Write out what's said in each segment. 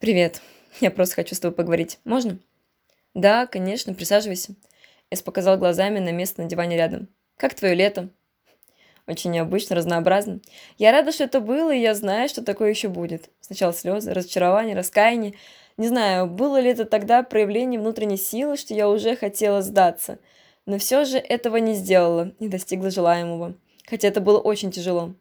Привет. Я просто хочу с тобой поговорить. Можно? Да, конечно, присаживайся. Эс показал глазами на место на диване рядом. Как твое лето? Очень необычно, разнообразно. Я рада, что это было, и я знаю, что такое еще будет. Сначала слезы, разочарование, раскаяние. Не знаю, было ли это тогда проявление внутренней силы, что я уже хотела сдаться. Но все же этого не сделала, не достигла желаемого. Хотя это было очень тяжело.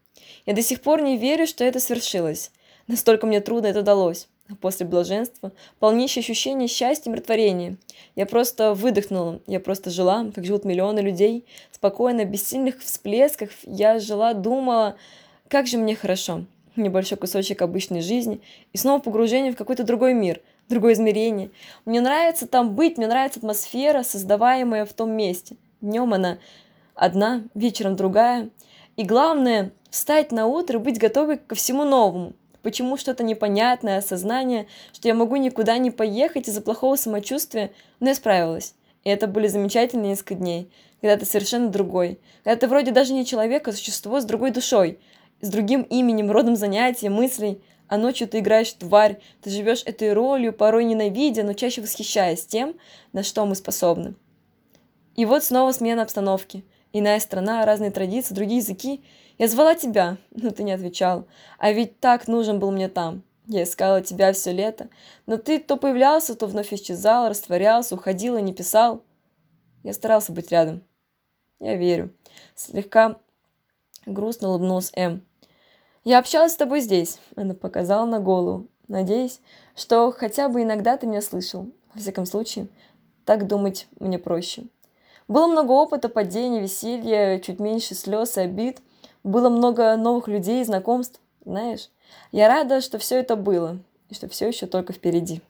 Я до сих пор не верю, что это свершилось. Настолько мне трудно это далось. После блаженства полнейшее ощущение счастья и миротворения. Я просто выдохнула, я просто жила, как живут миллионы людей, спокойно, без сильных всплесков. Я жила, думала, как же мне хорошо. Небольшой кусочек обычной жизни и снова погружение в какой-то другой мир, другое измерение. Мне нравится там быть, мне нравится атмосфера, создаваемая в том месте. Днем она одна, вечером другая. И главное, встать на утро, быть готовой ко всему новому, почему что-то непонятное, осознание, что я могу никуда не поехать из-за плохого самочувствия, но я справилась. И это были замечательные несколько дней, когда ты совершенно другой, когда ты вроде даже не человек, а существо с другой душой, с другим именем, родом занятия, мыслей, а ночью ты играешь тварь, ты живешь этой ролью, порой ненавидя, но чаще восхищаясь тем, на что мы способны. И вот снова смена обстановки. Иная страна, разные традиции, другие языки, я звала тебя, но ты не отвечал. А ведь так нужен был мне там. Я искала тебя все лето, но ты то появлялся, то вновь исчезал, растворялся, уходил и не писал. Я старался быть рядом. Я верю. Слегка грустно улыбнулась М. Я общалась с тобой здесь. Она показала на голову. Надеюсь, что хотя бы иногда ты меня слышал. Во всяком случае, так думать мне проще. Было много опыта, падений, веселья, чуть меньше слез и обид, было много новых людей, знакомств, знаешь. Я рада, что все это было, и что все еще только впереди.